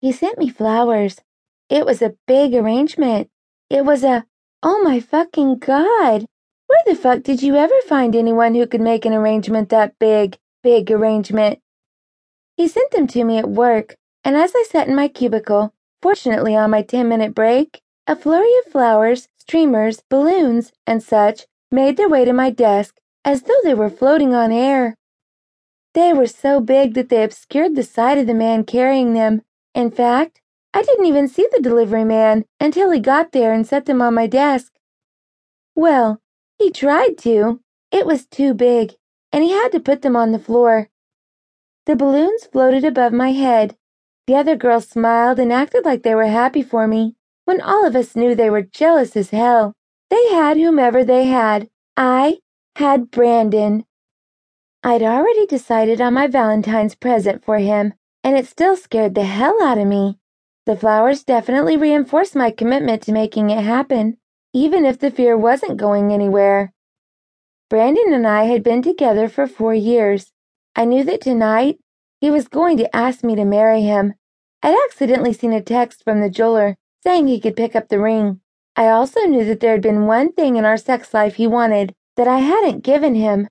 He sent me flowers. It was a big arrangement. It was a, oh my fucking god! Where the fuck did you ever find anyone who could make an arrangement that big, big arrangement? He sent them to me at work, and as I sat in my cubicle, fortunately on my 10 minute break, a flurry of flowers, streamers, balloons, and such made their way to my desk as though they were floating on air. They were so big that they obscured the sight of the man carrying them. In fact, I didn't even see the delivery man until he got there and set them on my desk. Well, he tried to. It was too big, and he had to put them on the floor. The balloons floated above my head. The other girls smiled and acted like they were happy for me, when all of us knew they were jealous as hell. They had whomever they had. I had Brandon. I'd already decided on my Valentine's present for him, and it still scared the hell out of me. The flowers definitely reinforced my commitment to making it happen, even if the fear wasn't going anywhere. Brandon and I had been together for four years. I knew that tonight he was going to ask me to marry him. I'd accidentally seen a text from the jeweler saying he could pick up the ring. I also knew that there had been one thing in our sex life he wanted that I hadn't given him,